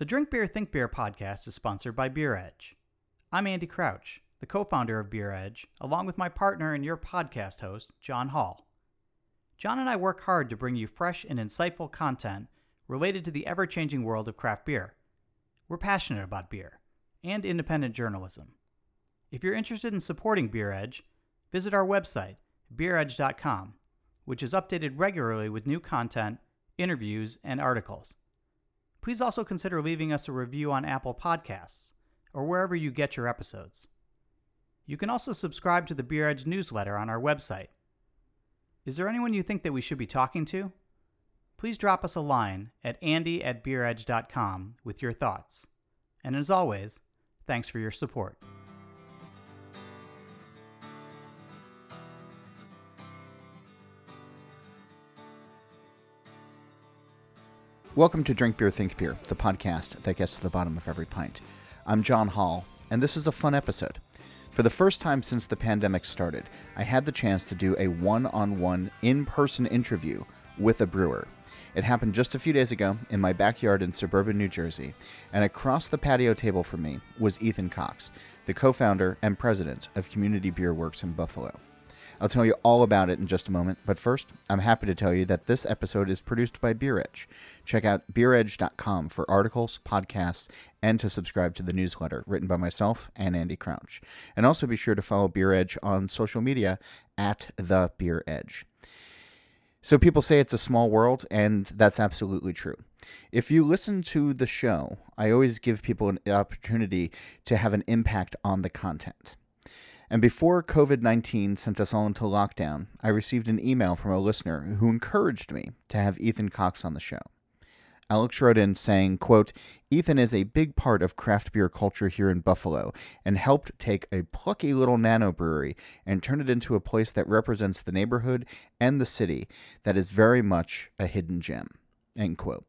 The Drink Beer Think Beer podcast is sponsored by Beer Edge. I'm Andy Crouch, the co founder of Beer Edge, along with my partner and your podcast host, John Hall. John and I work hard to bring you fresh and insightful content related to the ever changing world of craft beer. We're passionate about beer and independent journalism. If you're interested in supporting Beer Edge, visit our website, beeredge.com, which is updated regularly with new content, interviews, and articles. Please also consider leaving us a review on Apple Podcasts or wherever you get your episodes. You can also subscribe to the Beer Edge newsletter on our website. Is there anyone you think that we should be talking to? Please drop us a line at andy at beeredge.com with your thoughts. And as always, thanks for your support. Welcome to Drink Beer Think Beer, the podcast that gets to the bottom of every pint. I'm John Hall, and this is a fun episode. For the first time since the pandemic started, I had the chance to do a one on one, in person interview with a brewer. It happened just a few days ago in my backyard in suburban New Jersey, and across the patio table from me was Ethan Cox, the co founder and president of Community Beer Works in Buffalo. I'll tell you all about it in just a moment, but first, I'm happy to tell you that this episode is produced by Beer Edge. Check out beeredge.com for articles, podcasts, and to subscribe to the newsletter written by myself and Andy Crouch. And also be sure to follow Beer Edge on social media at The Beer Edge. So people say it's a small world, and that's absolutely true. If you listen to the show, I always give people an opportunity to have an impact on the content. And before COVID 19 sent us all into lockdown, I received an email from a listener who encouraged me to have Ethan Cox on the show. Alex wrote in saying, quote, Ethan is a big part of craft beer culture here in Buffalo and helped take a plucky little nano brewery and turn it into a place that represents the neighborhood and the city that is very much a hidden gem. End quote.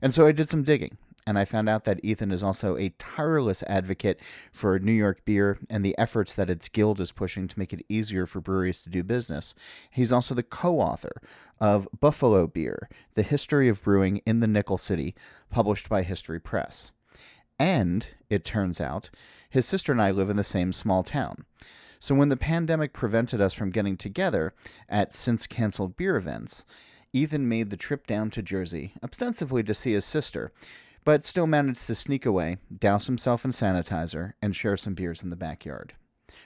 And so I did some digging and I found out that Ethan is also a tireless advocate for New York beer and the efforts that its guild is pushing to make it easier for breweries to do business. He's also the co author of Buffalo Beer The History of Brewing in the Nickel City, published by History Press. And, it turns out, his sister and I live in the same small town. So when the pandemic prevented us from getting together at since canceled beer events, Ethan made the trip down to Jersey, ostensibly to see his sister, but still managed to sneak away, douse himself in sanitizer, and share some beers in the backyard.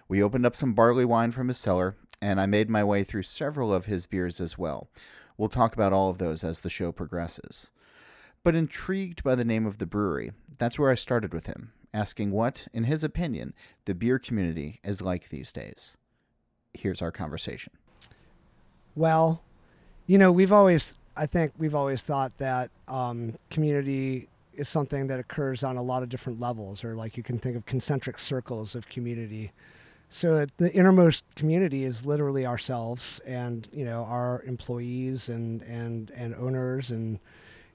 We opened up some barley wine from his cellar, and I made my way through several of his beers as well. We'll talk about all of those as the show progresses. But intrigued by the name of the brewery, that's where I started with him, asking what, in his opinion, the beer community is like these days. Here's our conversation. Well, you know, we've always, I think we've always thought that um, community is something that occurs on a lot of different levels, or like you can think of concentric circles of community. So the innermost community is literally ourselves, and you know our employees and and and owners and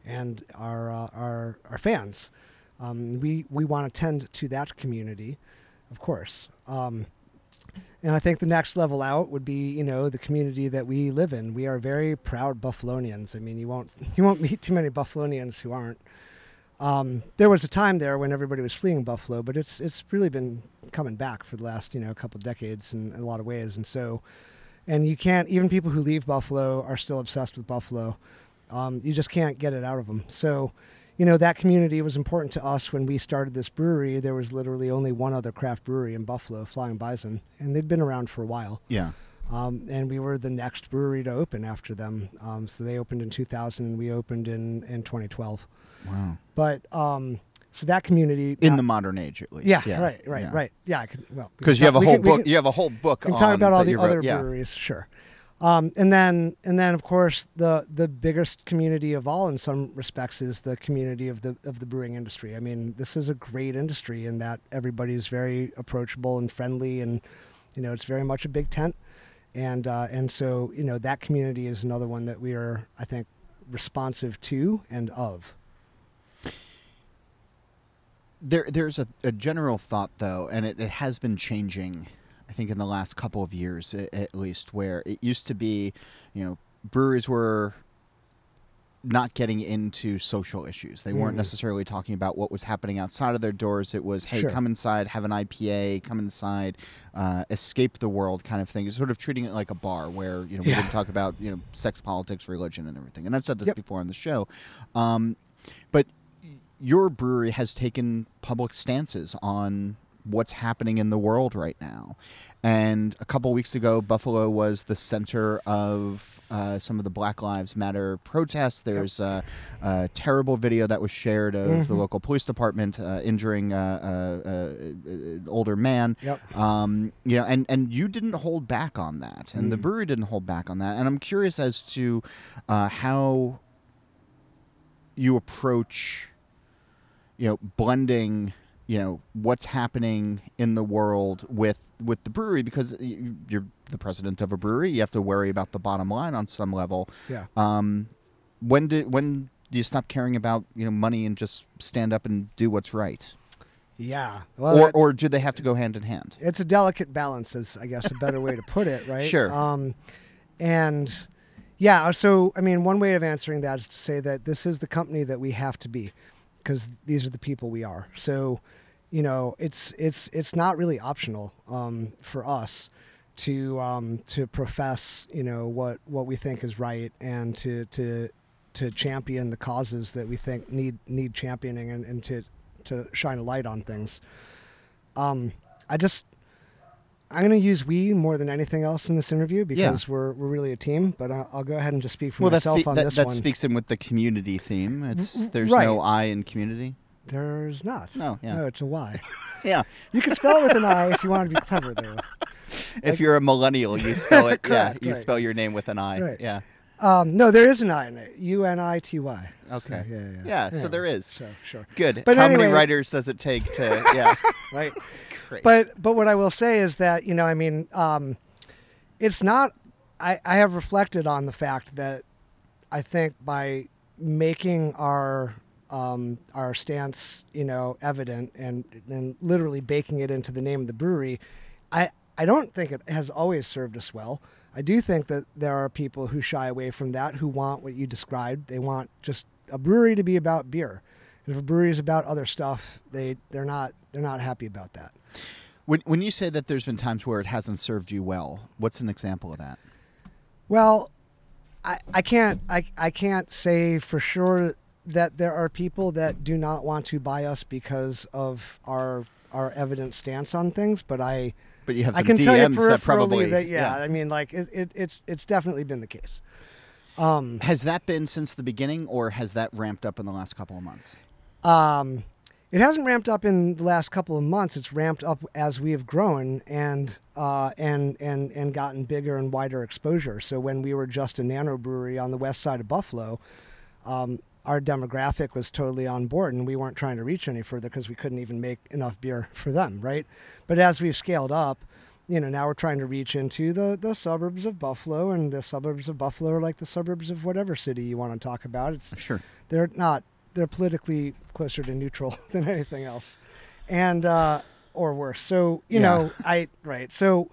and our uh, our our fans. Um, we we want to tend to that community, of course. Um, and I think the next level out would be, you know, the community that we live in. We are very proud Buffalonians. I mean, you won't you won't meet too many Buffalonians who aren't. Um, there was a time there when everybody was fleeing Buffalo, but it's it's really been coming back for the last you know couple decades in, in, a lot of ways, and so, and you can't even people who leave Buffalo are still obsessed with Buffalo. Um, you just can't get it out of them. So, you know that community was important to us when we started this brewery. There was literally only one other craft brewery in Buffalo, Flying Bison, and they'd been around for a while. Yeah. Um, and we were the next brewery to open after them. Um, so they opened in 2000, and we opened in in 2012. Wow. But um, so that community in the modern age, at least. Yeah, yeah right, right, yeah. right. Yeah, I could. Well, because you have a whole can, book. Can, you have a whole book. We can talk about all the other yeah. breweries, sure. Um, and then, and then, of course, the the biggest community of all, in some respects, is the community of the of the brewing industry. I mean, this is a great industry in that everybody is very approachable and friendly, and you know, it's very much a big tent, and uh, and so you know that community is another one that we are, I think, responsive to and of. There, there's a, a general thought though, and it, it has been changing. I think in the last couple of years, at, at least, where it used to be, you know, breweries were not getting into social issues. They weren't Mhm. necessarily talking about what was happening outside of their doors. It was, hey, Sure. come inside, have an IPA, come inside, uh, escape the world kind of thing. Sort of treating it like a bar where, you know, we Yeah. didn't talk about, you know, sex, politics, religion, and everything. And I've said this Yep. before on the show. Um, but your brewery has taken public stances on what's happening in the world right now. And a couple weeks ago, Buffalo was the center of uh, some of the Black Lives Matter protests. There's a, a terrible video that was shared of the Mhm. local police department uh, injuring uh, uh, uh, an older man. Yep. Um, you know, and, and you didn't hold back on that, and the Mm. brewery didn't hold back on that. And I'm curious as to uh, how you approach, you know, blending, you know, what's happening in the world with with the brewery because you- you're the president of a brewery. You have to worry about the bottom line on some level. Yeah. Um, when did when do you stop caring about you know money and just stand up and do what's right, Yeah. Well, or that- or do they have to go hand in hand? it's a delicate balance is i guess a better way to put it right Sure. um and yeah so i mean one way of answering that is to say that this is the company that we have to be because these are the people we are. So you know it's it's it's not really optional um for us to um to profess you know what what we think is right and to to to champion the causes that we think need need championing and, and to to shine a light on things. Um i just I'm going to use we more than anything else in this interview because we're we're really a team. But I'll, I'll go ahead and just speak for well, myself that's on that, this that one. speaks in with the community theme. It's there's right. no I in community. There's not. No, yeah. No, it's a Y. Yeah, You can spell it with an I if you want to be clever, though. if you're a millennial, you spell it. yeah, you right. spell your name with an I. Right. Yeah. Um, no, there is an I in it. U N I T Y. Okay. yeah, yeah, Yeah, so there is. So sure. Good. But How many writers does it take to? Yeah. Right. Great. But but what I will say is that you know I mean um, it's not. I I have reflected on the fact that I think by making our um, our stance you know evident and and literally baking it into the name of the brewery, I I don't think it has always served us well. I do think that there are people who shy away from that who want what you described. They want just a brewery to be about beer. If a brewery is about other stuff, they they're not they're not happy about that. When when you say that there's been times where it hasn't served you well, what's an example of that? Well, I, I can't I, I can't say for sure that there are people that do not want to buy us because of our our evident stance on things, but I But you have I some can tell you DMs that probably that yeah, I mean like it, it, it's it's definitely been the case. Um, Has that been since the beginning, or has that ramped up in the last couple of months? Um, it hasn't ramped up in the last couple of months. It's ramped up as we have grown and uh, and and and gotten bigger and wider exposure. So when we were just a nano brewery on the west side of Buffalo, um, our demographic was totally on board, and we weren't trying to reach any further because we couldn't even make enough beer for them, right? But as we've scaled up, you know, now we're trying to reach into the, the suburbs of Buffalo, and the suburbs of Buffalo are like the suburbs of whatever city you want to talk about. It's Sure. they're not they're politically closer to neutral than anything else. And uh or worse. So you Yeah. know i right. So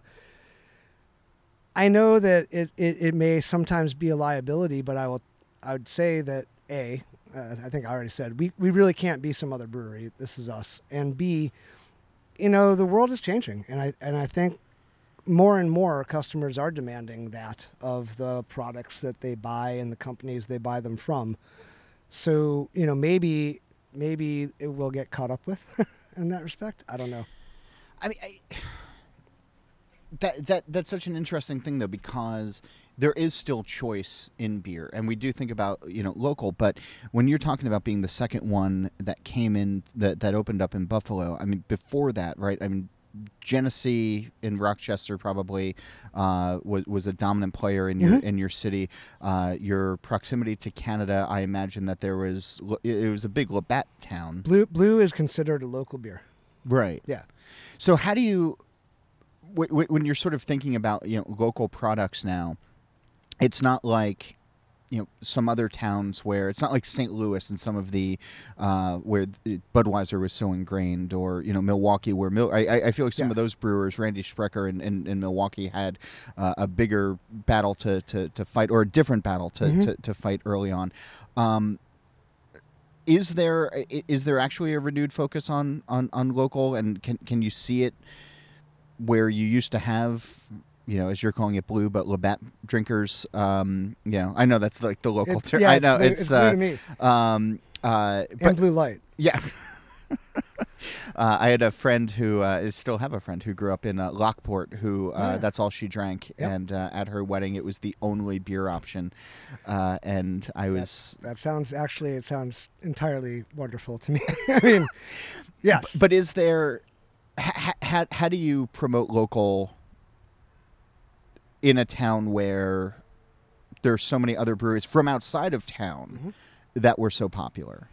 i know that it, it it may sometimes be a liability but i will i would say that a uh, i think i already said we we really can't be some other brewery. This is us. And b you know the world is changing. And i and i think more and more customers are demanding that of the products that they buy and the companies they buy them from so you know maybe maybe it will get caught up with in that respect i don't know I mean, I, that that that's such an interesting thing though because there is still choice in beer, and we do think about you know local. But when you're talking about being the second one that came in that that opened up in Buffalo, I mean before that, right? I mean. Genesee in Rochester probably uh, was was a dominant player in your Mhm. in your city. Uh, your proximity to Canada, I imagine that there was it was a big Labatt town, blue blue is considered a local beer right? yeah So how do you, wh- wh- when you're sort of thinking about you know local products now, it's not like you know some other towns where it's not like St. Louis and some of the uh, where Budweiser was so ingrained, or you know Milwaukee where Mil- I, I- feel like some Yeah. of those brewers, Randy Sprecher in, in, in Milwaukee, had uh, a bigger battle to, to, to fight or a different battle to, Mhm. to, to fight early on. Um, is there is there actually a renewed focus on, on, on local and can can you see it where you used to have you know as you're calling it blue but Labatt drinkers um you know I know that's like the local term yeah, I it's know blue- it's, it's blue uh, to me. um uh and but blue light. yeah Uh, I had a friend who uh, is still have a friend who grew up in uh, Lockport. Who uh, Oh, yeah. that's all she drank, Yep. and uh, at her wedding it was the only beer option. Uh, and I was, That sounds actually it sounds entirely wonderful to me. I mean, yes, but is there? How, how, how do you promote local in a town where there's so many other breweries from outside of town Mhm. that were so popular?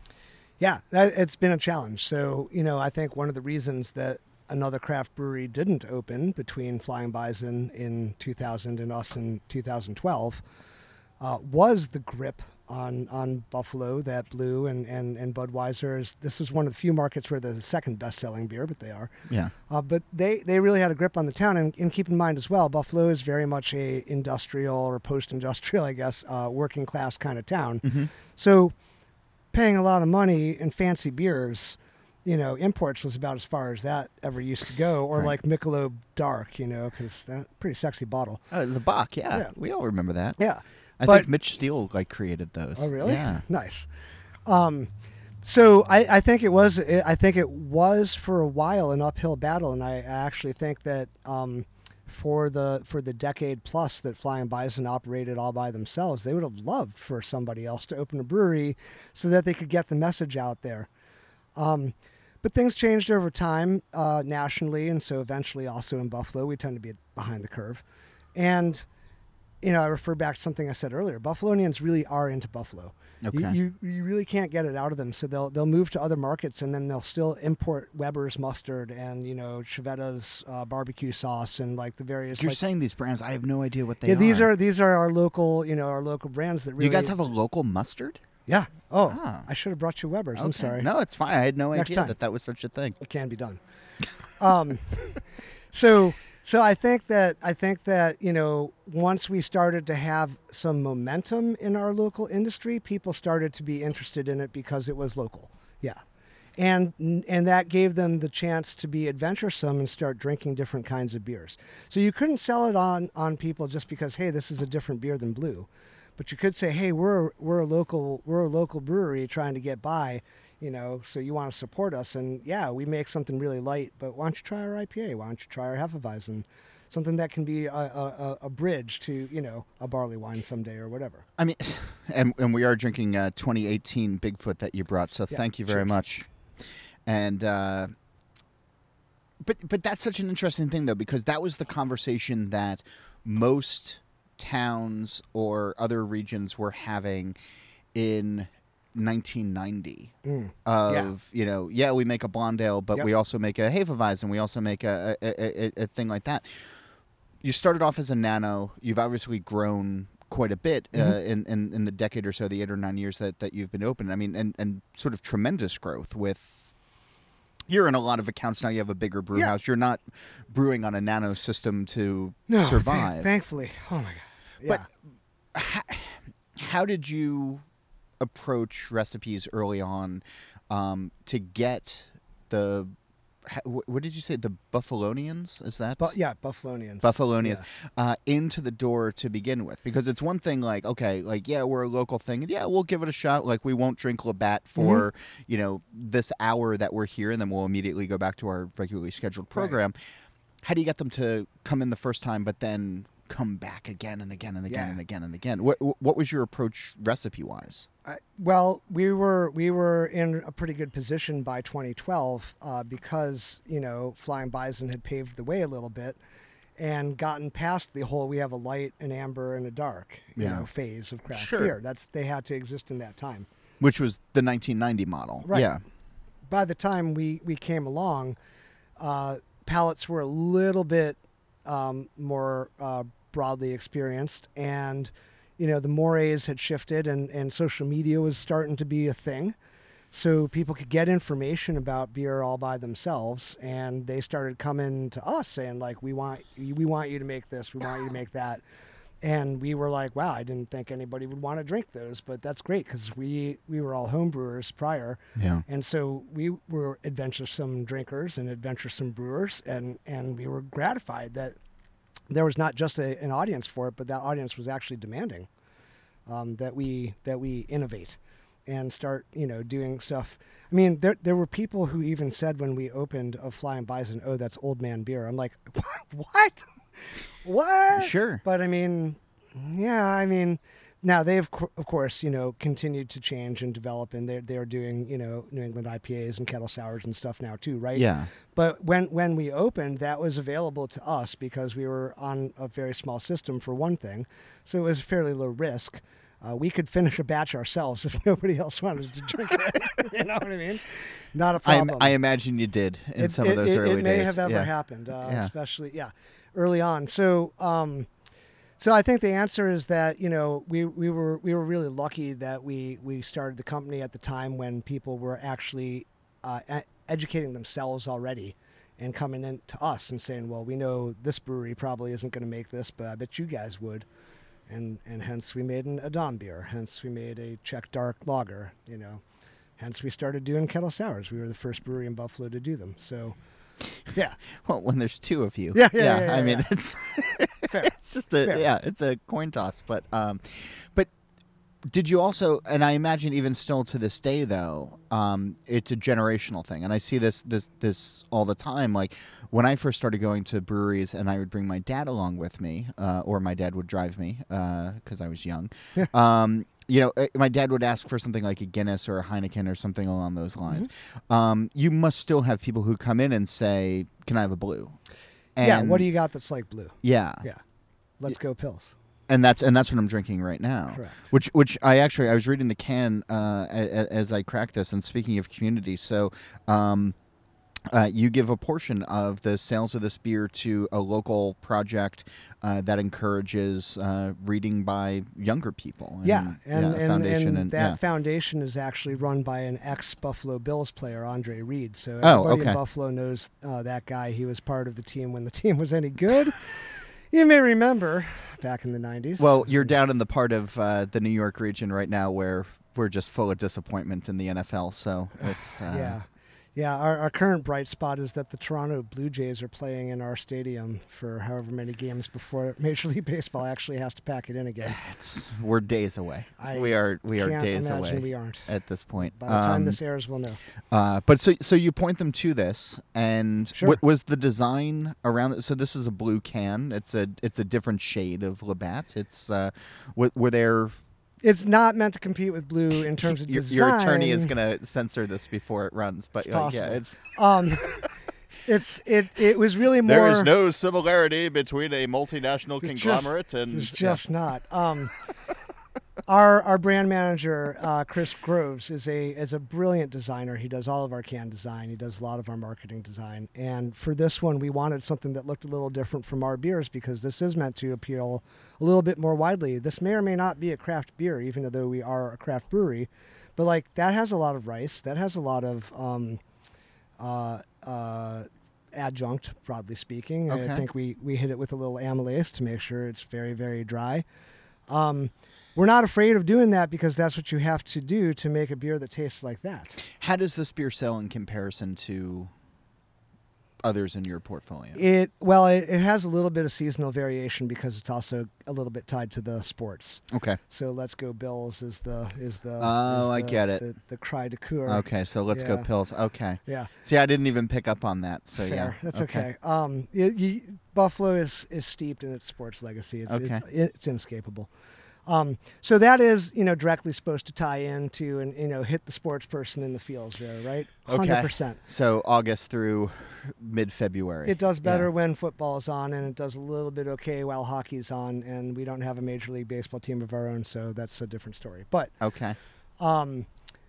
Yeah, that, it's been a challenge. So, you know, I think one of the reasons that another craft brewery didn't open between Flying Bison in 2000 and us in 2012 uh, was the grip on on Buffalo that Blue and, and, and Budweiser is. This is one of the few markets where they're the second best selling beer, but they are. Yeah, Uh, but they, they really had a grip on the town, and, and keep in mind as well, Buffalo is very much a industrial or post-industrial, I guess, uh, working class kind of town. Mhm. So, paying a lot of money in fancy beers, you know, imports was about as far as that ever used to go, or Right. like Michelob Dark, you know, because that pretty sexy bottle. uh, the Bach. Yeah, Yeah. we all remember that. Yeah. I But- think Mitch Steele like created those. Oh, really? Yeah. Nice. Um, so I, I think it was I think it was for a while an uphill battle, and I actually think that um, for the for the decade plus that Flying Bison operated all by themselves, they would have loved for somebody else to open a brewery so that they could get the message out there. Um, but things changed over time uh, nationally, and so eventually also in Buffalo, we tend to be behind the curve. And you know, I refer back to something I said earlier. Buffalonians really are into Buffalo. You- Okay. You, you really can't get it out of them. So they'll they'll move to other markets and then they'll still import Weber's mustard and you know Chiavetta's uh, barbecue sauce and like the various. You're like, saying these brands, I have no idea what they yeah, are. these are these are our local you know our local brands that Do really. you guys have a local mustard? Yeah. Oh, Ah. I should have brought you Weber's. I'm sorry. No, it's fine. I had no Next idea time. that that was such a thing. it can be done. Um, so so I think that I think that you know once we started to have some momentum in our local industry, people started to be interested in it because it was local. Yeah. And and that gave them the chance to be adventuresome and start drinking different kinds of beers. So you couldn't sell it on on people just because hey, this is a different beer than blue. But you could say, hey, we're we're a local we're a local brewery trying to get by, you know. So you want to support us, and yeah, we make something really light. But why don't you try our IPA? Why don't you try our Hefeweizen? Something that can be a, a, a- bridge to you know a barley wine someday or whatever. I mean, and and we are drinking uh, 2018 Bigfoot that you brought, so Yeah, thank you very cheers. much. And uh, but but that's such an interesting thing though because that was the conversation that most towns or other regions were having in 1990 Mm. of you know yeah we make a blonde ale but Yep. we also make a Hefeweizen we also make a a, a, a a thing like that you started off as a nano you've obviously grown quite a bit uh, Mhm. in, in in the decade or so the eight or nine years that, that you've been open i mean and and sort of tremendous growth with you're in a lot of accounts now you have a bigger brew Yeah. house you're not brewing on a nano system to No, thank- survive thankfully. Oh my god. Yeah. But how, how did you approach recipes early on um, to get the what did you say the Buffalonians is that but yeah, Buffalonians. Buffalonians Yeah. uh, into the door to begin with because it's one thing like okay like yeah we're a local thing and yeah we'll give it a shot like we won't drink Labatt for you know this hour that we're here and then we'll immediately go back to our regularly scheduled Right. program how do you get them to come in the first time but then come back again and again and again Yeah. and again and again what what was your approach recipe wise I- well, we were we were in a pretty good position by 2012 uh, because you know Flying Bison had paved the way a little bit and gotten past the whole we have a light, an amber, and a dark you Yeah. know phase of craft Sure. beer. That's they had to exist in that time. which was the 1990 model Right. yeah By the time we we came along, uh, palates were a little bit um, more uh, broadly experienced and. you know, the mores had shifted and, and social media was starting to be a thing. So people could get information about beer all by themselves, and they started coming to us saying like, "We want we want you to make this, we want you to make that," and we were like, "Wow, I didn't think anybody would want to drink those, but that's great because we we were all homebrewers prior, Yeah. and so we were adventuresome drinkers and adventuresome brewers, and and we were gratified that there was not just a, an audience for it, but that audience was actually demanding um, that we that we innovate and start you know doing stuff. I mean, there there were people who even said when we opened of Flying Bison, "Oh, that's old man beer." I'm like, what? what? Sure. But I mean, yeah, I mean, now they have, of course, you know, continued to change and develop, and they're they're doing, you know, New England IPAs and kettle sours and stuff now too, right? Yeah. But when when we opened, that was available to us because we were on a very small system for one thing, so it was fairly low risk. Uh, we could finish a batch ourselves if nobody else wanted to drink it. you know what I mean? Not a I, problem. I imagine you did in It- some it, of those it, early days. it may days. have ever yeah. happened, uh, Yeah. especially yeah, early on. So, um, so I think the answer is that you know we, we were we were really lucky that we we started the company at the time when people were actually uh, educating themselves already and coming in to us and saying, well, we know this brewery probably isn't going to make this, but I bet you guys would. And, and hence we made an Adambier. Hence we made a Czech dark lager. You know, hence we started doing kettle sours. We were the first brewery in Buffalo to do them. So, yeah, Well, when there's two of you. Yeah, yeah, yeah, yeah, I mean, yeah. it's fair. it's just a Fair. yeah, it's a coin toss. But um, but did you also? And I imagine even still to this day, though, um, it's a generational thing. And I see this this this all the time. Like when I first started going to breweries, and I would bring my dad along with me, uh, or my dad would drive me because I was young. um, you know, uh, my dad would ask for something like a Guinness or a Heineken or something along those lines. Mm-hmm. Um, you must still have people who come in and say, "Can I have a blue?" yeah. What do you got that's like blue? Yeah, Yeah, let's go pills. and that's and that's what I'm drinking right now. Correct. Which which I actually I was reading the can uh, a- a- as I cracked this. And speaking of community, so um, uh, you give a portion of the sales of this beer to a local project uh, that encourages uh, reading by younger people. Yeah, and, yeah, and, foundation and, and, that yeah. foundation is actually run by an ex Buffalo Bills player, Andre Reed. So Oh, okay. in Buffalo knows uh, that guy. He was part of the team when the team was any good. you may remember back in the '90s. Well, you're down in the part of uh, the New York region right now where we're just full of disappointment in the NFL. So it's uh, yeah, yeah. Our, our current bright spot is that the Toronto Blue Jays are playing in our stadium for however many games before Major League Baseball actually has to pack it in again. it's we're days away. I we are we are days imagine away we aren't. at this point. By the time Um, this airs, we'll know. Uh, but so so you point them to this, and Sure. what was the design around it? So this is a blue can. It's a it's a different shade of Labatt. It's uh, were, were there? It's not meant to compete with blue in terms of Your, design. your attorney is going to censor this before it runs, but It's uh, yeah, it's Um, it's it. It was really more. there is no similarity between a multinational There's conglomerate and There's just not. Um, our our brand manager uh, Chris Groves is a is a brilliant designer. He does all of our can design. He does a lot of our marketing design. And for this one, we wanted something that looked a little different from our beers because this is meant to appeal a little bit more widely. This may or may not be a craft beer, even though we are a craft brewery. But like that has a lot of rice. That has a lot of um, uh, uh, adjunct, broadly speaking. Okay. I think we, we hit it with a little amylase to make sure it's very, very dry. Um, we're not afraid of doing that because that's what you have to do to make a beer that tastes like that. How does this beer sell in comparison to others in your portfolio? It well, it, it has a little bit of seasonal variation because it's also a little bit tied to the sports. okay. So let's go Bills is the is the Oh, is I get it. the, the cri de coeur. Okay, so let's go Yeah. pills. Okay. Yeah. See, I didn't even pick up on that. So Fair. yeah, That's okay. Um, y y Buffalo is is steeped in its sports legacy. It's Okay. it's, it's inescapable. Um, so that is you know directly supposed to tie into and you know hit the sports person in the fields there, right? Okay. Hundred percent. So August through mid February. It does better Yeah. when football's on, and it does a little bit okay while hockey's on, and we don't have a major league baseball team of our own, so that's a different story. But Okay. um,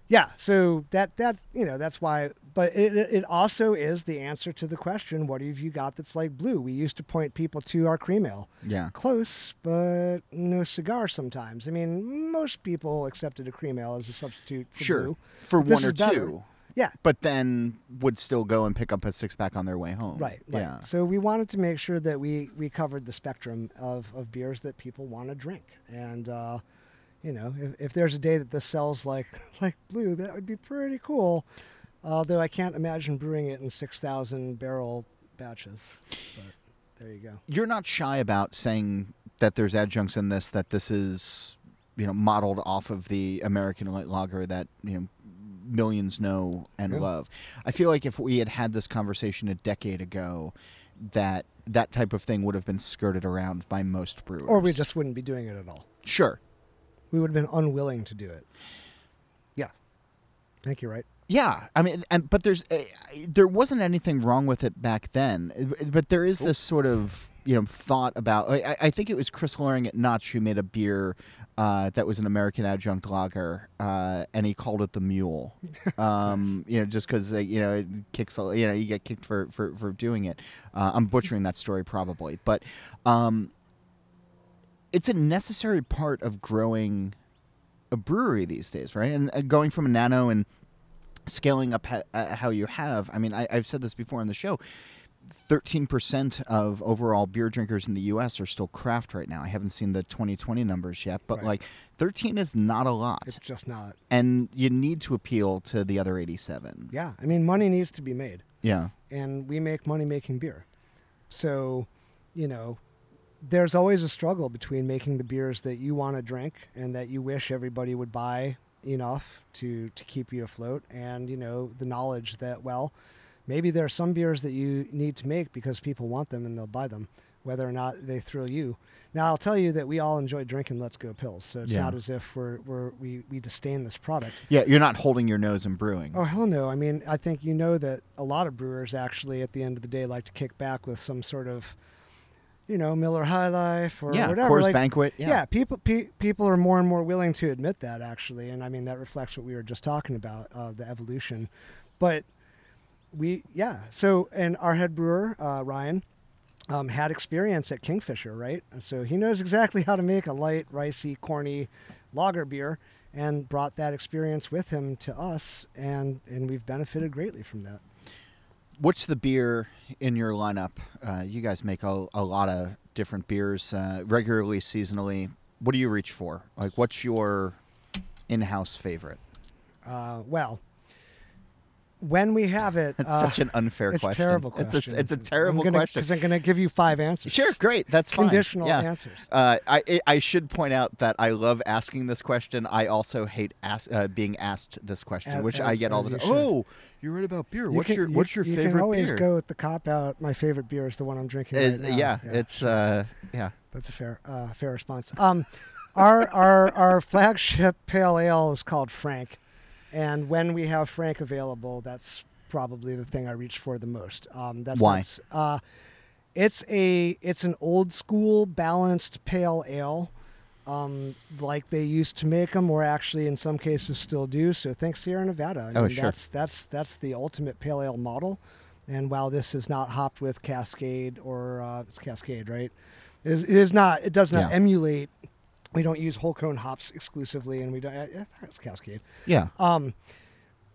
yeah, so that that you know that's why but it, it also is the answer to the question, what have you got that's like blue? We used to point people to our cream ale. Yeah. Close, but no cigar sometimes. I mean, most people accepted a cream ale as a substitute for Sure. blue. For This one or better. two. Yeah, But then would still go and pick up a six pack on their way home. Right, right. Yeah. So we wanted to make sure that we we covered the spectrum of, of beers that people want to drink, and uh, you know, if, if there's a day that this sells like like blue, that would be pretty cool. Although I can't imagine brewing it in six thousand barrel batches. But there you go. You're not shy about saying that there's adjuncts in this that this is, you know, modeled off of the American light lager that you know millions know and Yeah. love. I feel like if we had had this conversation a decade ago, that that type of thing would have been skirted around by most brewers. Or we just wouldn't be doing it at all. sure. We would have been unwilling to do it. Yeah. I think you're right. Yeah, I mean, and but there's uh, there wasn't anything wrong with it back then, uh, but there is this sort of you know thought about. I, I think it was Chris Lohring at Notch who made a beer uh, that was an American adjunct lager, uh, and he called it the Mule. Um, you know, just because uh, you know it kicks, you know, you get kicked for for, for doing it. Uh, I'm butchering that story probably, but um, it's a necessary part of growing a brewery these days, right? And uh, going from a nano and scaling up ha- uh, how you have. I mean, I, I've said this before on the show. Thirteen percent of overall beer drinkers in the U.S. are still craft right now. I haven't seen the 2020 numbers yet, but Right. like thirteen is not a lot, It's just not. and you need to appeal to the other 87. Yeah. I mean, money needs to be made. Yeah, and we make money making beer. So, you know, there's always a struggle between making the beers that you want to drink and that you wish everybody would buy enough to to keep you afloat and, you know, the knowledge that well, maybe there are some beers that you need to make because people want them and they'll buy them whether or not they thrill you. Now, I'll tell you that we all enjoy drinking Let's Go pills, so it's Yeah. not as if we're, we're we we disdain this product. yeah. You're not holding your nose and brewing. Oh hell no! I mean, I think you know that a lot of brewers actually, at the end of the day, like to kick back with some sort of, you know, Miller High Life or yeah, whatever. Coors like, Banquet. Yeah. yeah people pe- people are more and more willing to admit that actually, and I mean that reflects what we were just talking about, uh, the evolution. But we, yeah. So, and our head brewer uh, Ryan um, had experience at Kingfisher, right? So he knows exactly how to make a light, ricey, corny lager beer, and brought that experience with him to us, and and we've benefited greatly from that. What's the beer in your lineup? Uh, you guys make a, a lot of different beers uh, regularly, seasonally. What do you reach for? Like, what's your in-house favorite? Uh, well, when we have it, That's uh, such an unfair it's question. a terrible It's a, it's a terrible gonna, question. because I'm going to give you five answers. Sure, great. That's fine. Conditional Yeah. answers. Uh, I I- should point out that I love asking this question. I also hate ask, uh, being asked this question, As- which I get all the time. Oh, you're right about beer. You What's can- your you- What's your you favorite can always beer? go with the cop out. My favorite beer is the one I'm drinking right now. yeah, it's uh, yeah. That's a fair uh, fair response. Um, our our our flagship pale ale is called Frank, and when we have Frank available, that's probably the thing I reach for the most. Um, that's Why? s- uh, it's a it's an old school balanced pale ale, um, like they used to make them, or actually in some cases still do. So think Sierra Nevada. I Oh, mean, sure. That's that's that's the ultimate pale ale model. And while this is not hopped with Cascade or uh, it's Cascade, right? It is, it is not. It does not Yeah. emulate. We don't use whole cone hops exclusively, and we don't. I thought it's Cascade. Yeah. Um,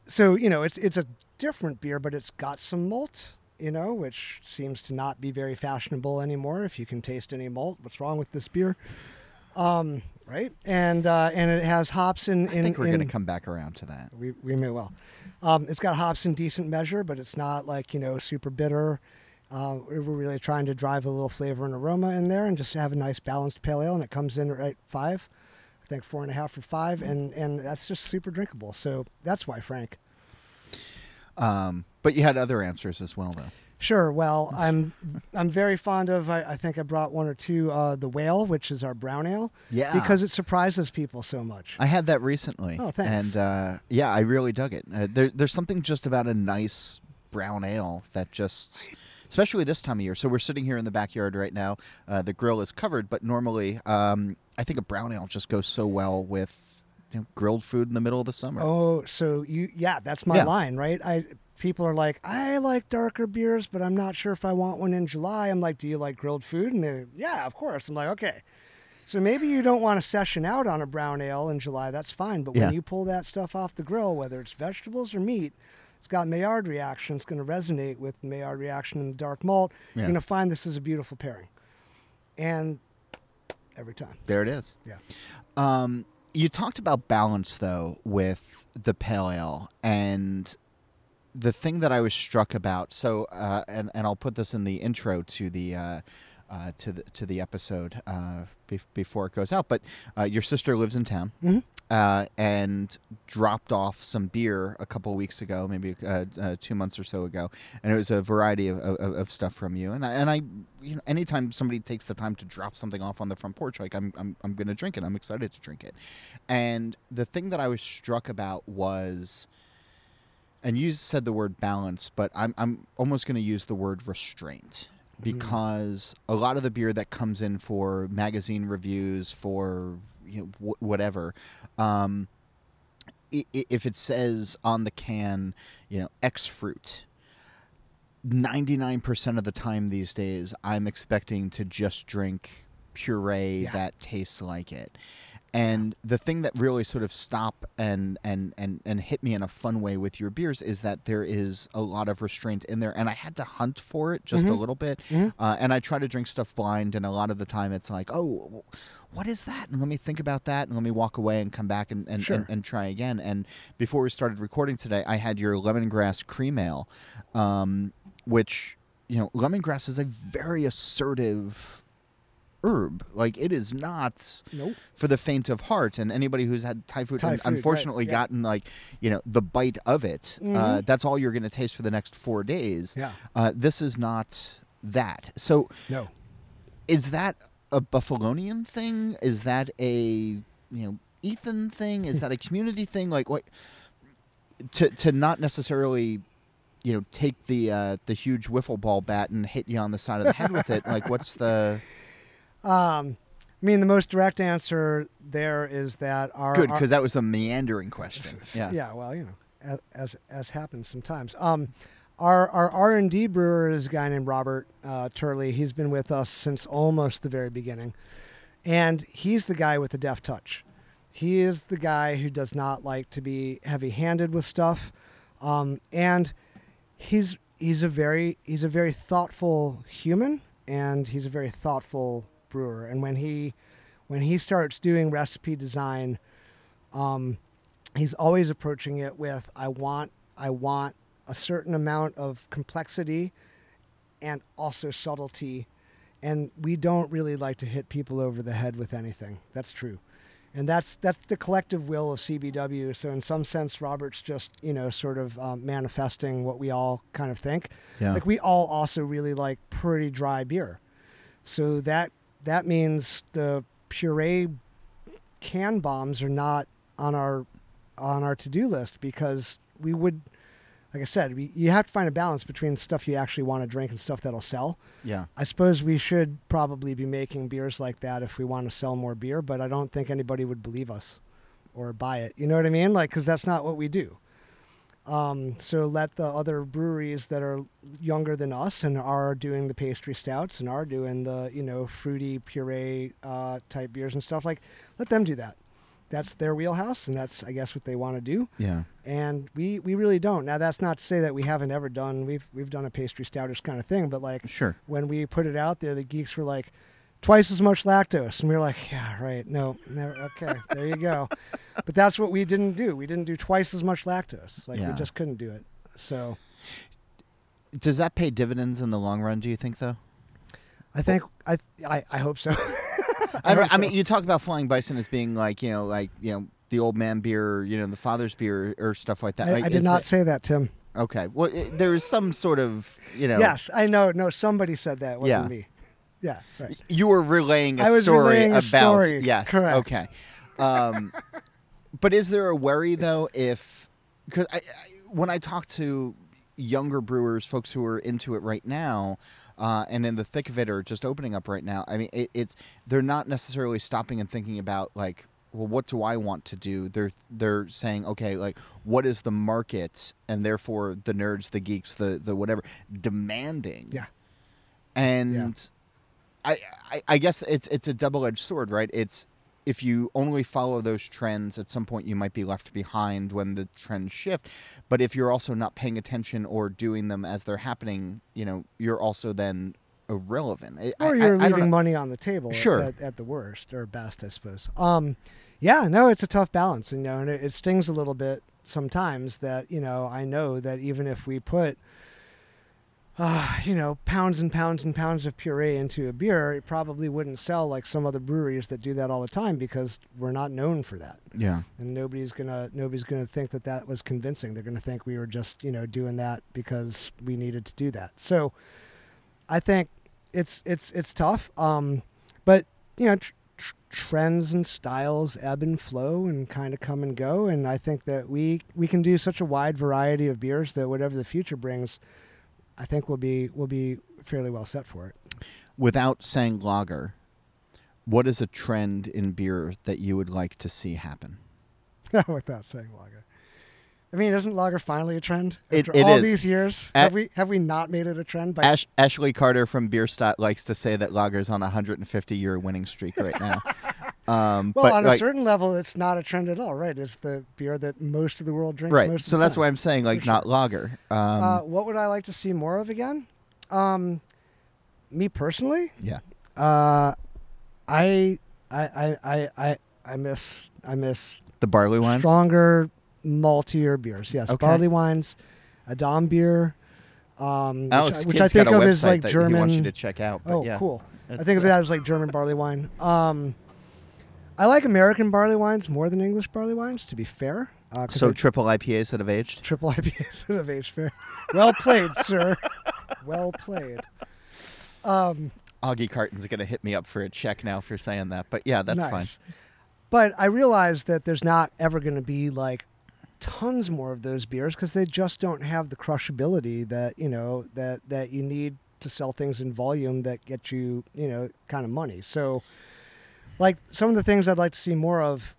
so you know, it's it's a different beer, but it's got some malt. You know, which seems to not be very fashionable anymore. If you can taste any malt, what's wrong with this beer? Um, right? And uh, and it has hops in. in I think we're going to come back around to that. we, we may well. Um, it's got hops in decent measure, but it's not like you know super bitter. Uh, we're really trying to drive a little flavor and aroma in there, and just have a nice balanced pale ale. And it comes in right five, I think four and a half or five, and and that's just super drinkable. So that's why Frank. Um, but you had other answers as well, though. Sure. Well, I'm I'm very fond of. I, I think I brought one or two. Uh, the Whale, which is our brown ale, Yeah. because it surprises people so much. I had that recently. Oh, thanks. And uh, yeah, I really dug it. Uh, there, there's something just about a nice brown ale that just, especially this time of year. So we're sitting here in the backyard right now. Uh, the grill is covered, but normally, um, I think a brown ale just goes so well with you know, grilled food in the middle of the summer. Oh, so you yeah, that's my Yeah. line, right? I people are like, I like darker beers, but I'm not sure if I want one in July. I'm like, do you like grilled food? And they're, yeah, of course. I'm like, okay. So maybe you don't want to session out on a brown ale in July. That's fine. But Yeah. when you pull that stuff off the grill, whether it's vegetables or meat, it's got Maillard reaction. It's going to resonate with Maillard reaction in the dark malt. Yeah. You're going to find this is a beautiful pairing. And every time. There it is. Yeah. Um, you talked about balance though with the pale ale, and the thing that I was struck about. So, uh, and and I'll put this in the intro to the. Uh, uh, to the to the episode uh, bef- before it goes out, but uh, your sister lives in town, Mhm. uh, and dropped off some beer a couple weeks ago, maybe uh, uh, two months or so ago, and it was a variety of, of, of stuff from you. And I, and I, you know, anytime somebody takes the time to drop something off on the front porch, like I'm, I'm, I'm going to drink it. I'm excited to drink it. And the thing that I was struck about was, and you said the word balance, but I'm, I'm almost going to use the word restraint because a lot of the beer that comes in for magazine reviews for you know, wh- whatever um, i- i- if it says on the can you know x fruit 99% of the time these days i'm expecting to just drink puree Yeah. that tastes like it and the thing that really sort of stop and, and, and, and hit me in a fun way with your beers is that there is a lot of restraint in there, and I had to hunt for it just a Mhm. little bit. Mhm. Uh, and I try to drink stuff blind, and a lot of the time it's like, oh, what is that? And let me think about that, and let me walk away and come back and, and, Sure. and, and try again. And before we started recording today, I had your lemongrass cream ale, um, which you know, lemongrass is a very assertive herb. Like it is not Nope. for the faint of heart and anybody who's had Thai food Thai and food, right, unfortunately yeah. gotten like you know the bite of it uh, Mhm. that's all you're going to taste for the next four days Yeah. uh, this is not that so No. is that a buffalonian thing is that a you know ethan thing is that a community thing like what to to not necessarily you know take the uh, the huge wiffle ball bat and hit you on the side of the head with it like what's the Um, I mean, the most direct answer there is that our good because that was a meandering question yeah yeah, well, you know, as as, happens sometimes. Um, our our R and D brewer is a guy named Robert uh, Turley. He's been with us since almost the very beginning, and he's the guy with the deft touch. He is the guy who does not like to be heavy-handed with stuff, um, and he's he's a very he's a very thoughtful human, and he's a very thoughtful brewer. And when he when he starts doing recipe design, um, he's always approaching it with I want I want a certain amount of complexity and also subtlety. And we don't really like to hit people over the head with anything. That's true. And that's that's the collective will of CBW so in some sense Robert's just you know sort of um, manifesting what we all kind of think. Yeah. Like we all also really like pretty dry beer. So that that means the puree can bombs are not on our on our to-do list because we would like I said, we, you have to find a balance between stuff you actually want to drink and stuff that'll sell. yeah I suppose we should probably be making beers like that if we want to sell more beer, but I don't think anybody would believe us or buy it. You know what I mean? Like, because that's not what we do. Um, so let the other breweries that are younger than us and are doing the pastry stouts and are doing the you know fruity puree uh, type beers and stuff like, let them do that. That's their wheelhouse, and that's I guess what they want to do yeah and we we really don't. Now that's not to say that we haven't ever done we've we've done a pastry stoutish kind of thing, but like sure when we put it out there, the geeks were like twice as much lactose, and we were like, yeah, right, no, no okay, there you go. But that's what we didn't do. We didn't do twice as much lactose. Like Yeah. we just couldn't do it. So Does that pay dividends in the long run? Do you think, though? I think I I, I hope so. I, hope I mean, you talk about Flying Bison as being like you know, like you know, the old man beer, or, you know, the father's beer, or stuff like that. I, Like, I did not it- say that, Tim. okay, well, it, there is some sort of you know. Yes, I know. No, somebody said that. It wasn't Yeah. me. Yeah, right. You were relaying a I was story relaying a about story, yes. correct. Okay. Um, but is there a worry though if because I, I when I talk to younger brewers, folks who are into it right now, uh, and in the thick of it or just opening up right now, I mean it, it's they're not necessarily stopping and thinking about like well, what do I want to do? They're they're saying, okay, like what is the market, and therefore the nerds, the geeks, the the whatever demanding. Yeah. And I, I I guess it's it's a double edged sword, right? It's if you only follow those trends, at some point you might be left behind when the trends shift. But if you're also not paying attention or doing them as they're happening, you know, you're also then irrelevant. I- or I- you're I- I leaving know. money on the table at- Sure. at, at the worst or best i suppose um yeah no it's a tough balance you know and it, it stings a little bit sometimes that you know i know that even if we put uh, you know pounds and pounds and pounds of puree into a beer it probably wouldn't sell like some other breweries that do that all the time because we're not known for that Yeah. and nobody's gonna nobody's gonna think that that was convincing. They're gonna think we were just you know doing that because we needed to do that. So I think it's it's it's tough, um, but you know tr- tr- trends and styles ebb and flow and kind of come and go. And I think that we we can do such a wide variety of beers that whatever the future brings, I think we'll be we'll be fairly well set for it. Without saying lager, what is a trend in beer that you would like to see happen? Without saying lager. I mean, isn't lager finally a trend after it all is. these years? A- have we have we not made it a trend? By Ash- Ashley Carter from Bierstadt likes to say that lager's on a 150 year winning streak right now. um, well, but on like, a certain level, it's not a trend at all, right? It's the beer that most of the world drinks. right. Most So that's why I'm saying like For not lager. Um, uh, what would I like to see more of again? Um, me personally, yeah. uh, I, I, I, I, I, I miss, I miss The barley wines. stronger, maltier beers. Yes, Okay. barley wines, Adambier. Um, which Alex I, which I think of as like German. he wants you to check out. Oh, yeah, cool. I think of that as like German barley wine. Um, I like American barley wines more than English barley wines, to be fair. Uh, So triple IPAs that have aged. triple IPAs that have aged fair. Well played, sir. Well played. Um, Augie Carton's gonna hit me up for a check now for saying that. But yeah, that's fine. nice. But I realize that there's not ever going to be like tons more of those beers because they just don't have the crushability that you know that that you need to sell things in volume that get you you know kind of money. So, like some of the things I'd like to see more of,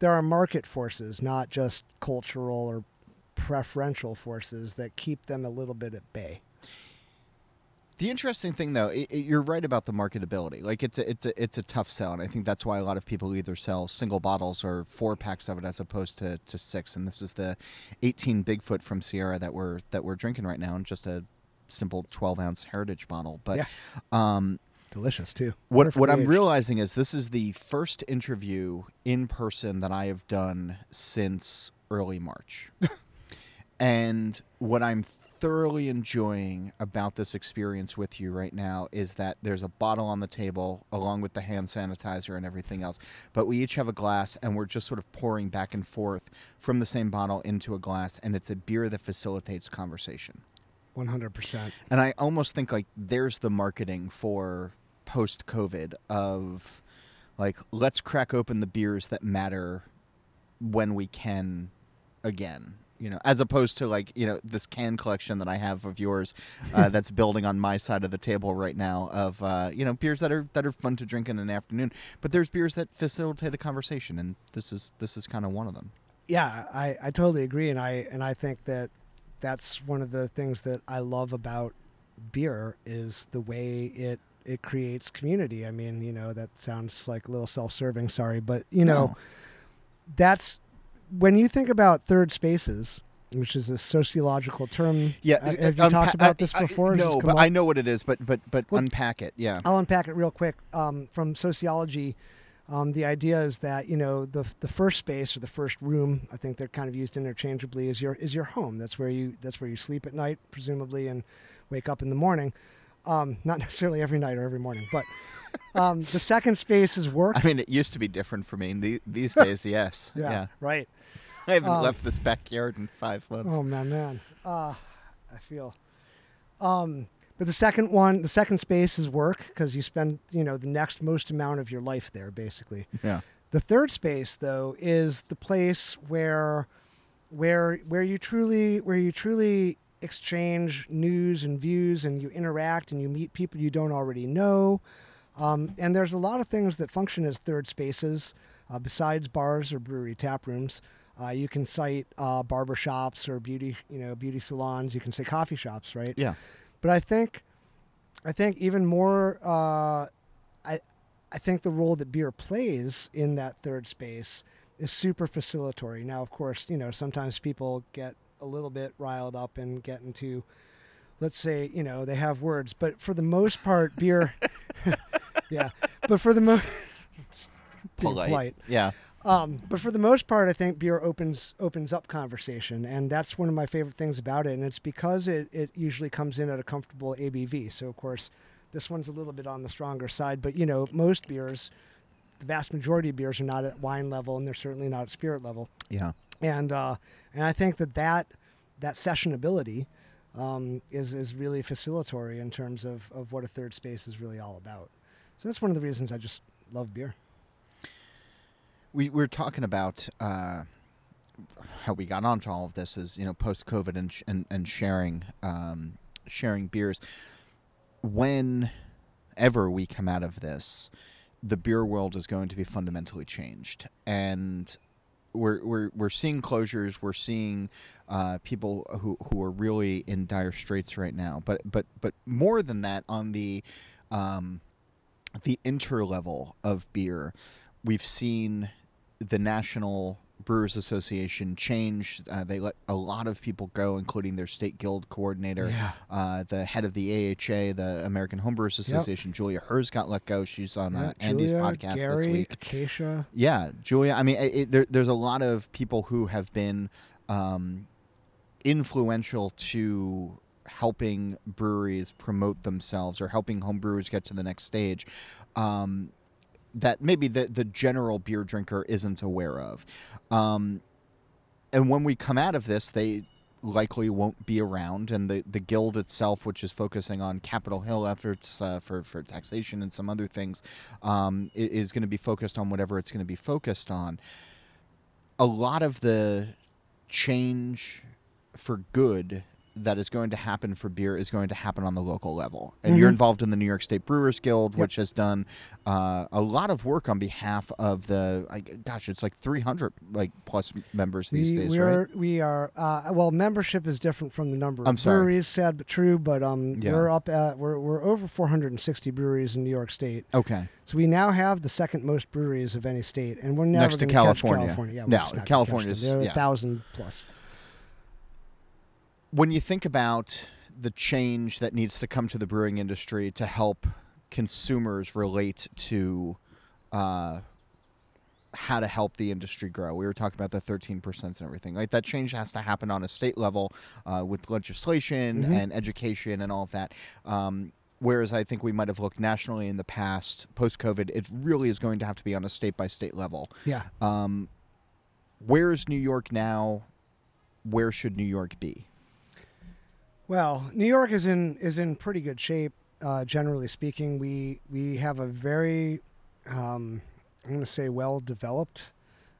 there are market forces, not just cultural or preferential forces that keep them a little bit at bay. The interesting thing, though, i i you're right about the marketability. Like it's a, it's a it's a tough sell, and I think that's why a lot of people either sell single bottles or four packs of it as opposed to, to six. And this is the 18 Bigfoot from Sierra that we're that we're drinking right now, in just a simple 12 ounce Heritage bottle. But Yeah. um, Delicious too. what what I'm realizing is this is the first interview in person that I have done since early March. and what I'm thoroughly enjoying about this experience with you right now is that there's a bottle on the table along with the hand sanitizer and everything else. But we each have a glass and we're just sort of pouring back and forth from the same bottle into a glass and it's a beer that facilitates conversation. 100%. And I almost think like there's the marketing for post COVID of like let's crack open the beers that matter when we can again. You know, as opposed to like you know this can collection that I have of yours, uh, that's building on my side of the table right now. Of uh, you know beers that are that are fun to drink in an afternoon, but there's beers that facilitate a conversation, and this is this is kind of one of them. yeah I, I totally agree and i and i think that that's one of the things that i love about beer is the way it it creates community i mean you know that sounds like a little self-serving sorry but you know No. that's when you think about third spaces which is a sociological term Yeah, have have you unpa- talked about I- this before this no, but up? I know what it is. But but but Well- unpack it. Yeah. I'll unpack it real quick. Um, from sociology, um, the idea is that you know the the first space or the first room, I think they're kind of used interchangeably, is your is your home. That's where you that's where you sleep at night, presumably, and wake up in the morning. Um, not necessarily every night or every morning, but um, the second space is work. I mean, it used to be different for me. These days, yes. yeah. right. I haven't Um, left this backyard in five months. Oh man, man. Uh, I feel. Um, but the second one, the second space is work because you spend you know the next most amount of your life there, basically. Yeah. The third space, though, is the place where, where, where you truly, where you truly exchange news and views, and you interact and you meet people you don't already know. Um, and there's a lot of things that function as third spaces. Uh, besides bars or brewery tap rooms, uh, you can cite uh, barber shops or beauty, you know, beauty salons. You can say coffee shops, right? Yeah. But I think, I think even more, uh, I, I think the role that beer plays in that third space is super facilitatory. Now, of course, you know sometimes people get a little bit riled up and get into, let's say, you know, they have words, but for the most part, beer, yeah, but for the most Polite. polite. Yeah. Um, but for the most part, I think beer opens opens up conversation, and that's one of my favorite things about it. And it's because it, it usually comes in at a comfortable ABV. So of course, this one's a little bit on the stronger side. But you know, most beers, the vast majority of beers are not at wine level, and they're certainly not at spirit level. Yeah. And uh, and I think that that that sessionability um, is is really facilitatory in terms of of what a third space is really all about. So that's one of the reasons I just love beer. we we were talking about uh, how we got onto all of this is you know post COVID and, sh- and and sharing um, sharing beers. Whenever we come out of this, the beer world is going to be fundamentally changed, and we're we're we're seeing closures. We're seeing uh, people who who are really in dire straits right now. But but but more than that, on the um, the inter level of beer, we've seen the National Brewers Association change. Uh, they let a lot of people go, including their state guild coordinator, Yeah. uh, the head of the AHA, the American Homebrewers Association, Julia Herz got let go. She's on uh, Yeah, Andy's Julia, podcast Gary, this week. Acacia. Yeah, Julia. I mean, it, it, there, there's a lot of people who have been um, influential to helping breweries promote themselves or helping home brewers get to the next stage. Um, that maybe the the general beer drinker isn't aware of. Um, and when we come out of this, they likely won't be around, and the, the guild itself, which is focusing on Capitol Hill efforts uh, for for taxation and some other things, um, is going to be focused on whatever it's going to be focused on. A lot of the change for good that is going to happen for beer is going to happen on the local level. And you're Mhm. involved in the New York State Brewers Guild, Yep. which has done uh, a lot of work on behalf of the. I, gosh, it's like 300 like plus members these we, days, we right? are we are uh, well membership is different from the number of I'm sorry. breweries sad but true but um Yeah. we're up at we're, we're over 460 breweries in New York State Okay. so we now have the second most breweries of any state and we're never Next to California. California yeah, No, just not gonna catch California's- them. they're yeah. a thousand plus when you think about the change that needs to come to the brewing industry to help consumers relate to uh, how to help the industry grow, we were talking about the 13% and everything. Like that change has to happen on a state level uh, with legislation Mhm. and education and all of that. Um, whereas I think we might have looked nationally in the past, post COVID, it really is going to have to be on a state by state level. yeah Um, where is New York now? Where should New York be? Well, New York is in is in pretty good shape, uh, generally speaking. We we have a very, um, I'm going to say, well developed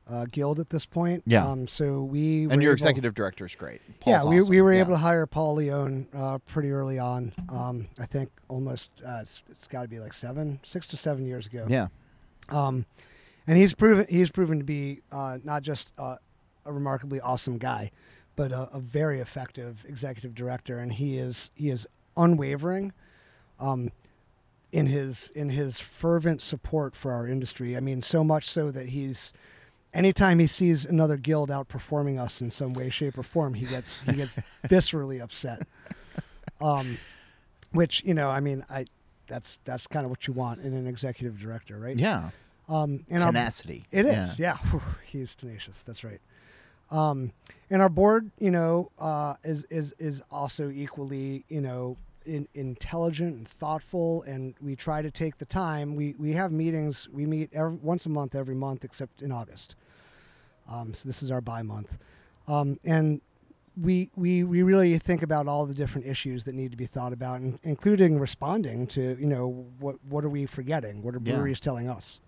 uh, guild at this point. Yeah. Um, so we and your able- executive director is great. yeah, we, awesome. we were Yeah. able to hire Paul Leone uh, pretty early on. Um, I think almost uh, it's, it's got to be like seven, six to seven years ago. Yeah, Um, and he's proven he's proven to be uh, not just uh, a remarkably awesome guy, but a, a very effective executive director. And he is he is unwavering um, in his in his fervent support for our industry. I mean, so much so that he's anytime he sees another guild outperforming us in some way, shape, or form, he gets he gets viscerally upset. Um, which you know, I mean, I that's that's kind of what you want in an executive director, right? yeah. Um, and our, Tenacity. it is, yeah. Whew, He's tenacious. That's right. Um, and our board, you know, uh, is is is also equally, you know, in, intelligent and thoughtful. And we try to take the time. We we have meetings. We meet every, once a month, every month, except in August. Um, so this is our bi month, um, and we, we we really think about all the different issues that need to be thought about, and, including responding to you know what what are we forgetting? What are Yeah. breweries telling us?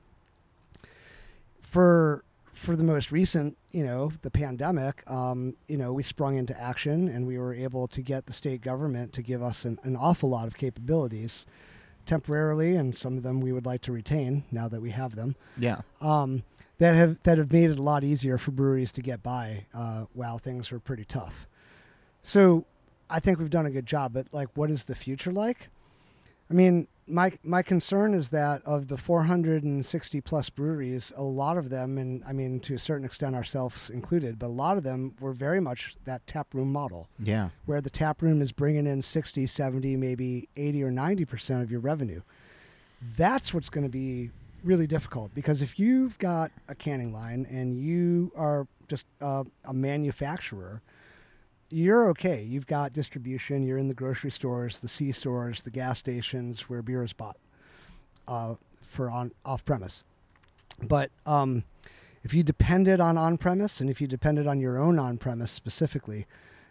For for the most recent, you know, the pandemic, um, you know, we sprung into action and we were able to get the state government to give us an, an awful lot of capabilities temporarily, and some of them we would like to retain now that we have them Yeah. um, that have that have made it a lot easier for breweries to get by uh, while things were pretty tough. So I think we've done a good job. But like, what is the future like? I mean, my my concern is that of the 460 plus breweries, a lot of them, and I mean to a certain extent ourselves included, but a lot of them were very much that tap room model, Yeah. where the tap room is bringing in 60, 70, maybe 80 or 90 percent of your revenue. That's what's going to be really difficult because if you've got a canning line and you are just uh, a manufacturer, you're okay. You've got distribution. You're in the grocery stores, the C stores, the gas stations where beer is bought uh, for on off premise. But um, if you depended on on premise and if you depended on your own on premise specifically,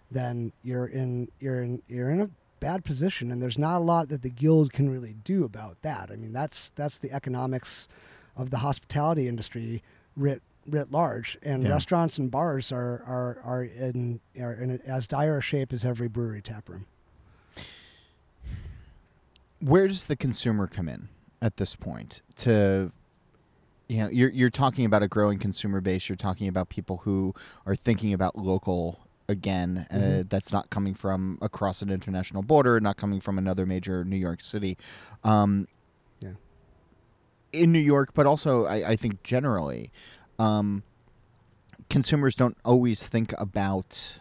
then you're in you're in you're in a bad position, and there's not a lot that the guild can really do about that. I mean, that's that's the economics of the hospitality industry writ writ large, and Yeah. restaurants and bars are are are in are in as dire a shape as every brewery tap room. Where does the consumer come in at this point? To you know, you're you're talking about a growing consumer base. You're talking about people who are thinking about local again. Uh, Mhm. that's not coming from across an international border, not coming from another major New York city. Um, Yeah. In New York, but also I, I think generally, um, consumers don't always think about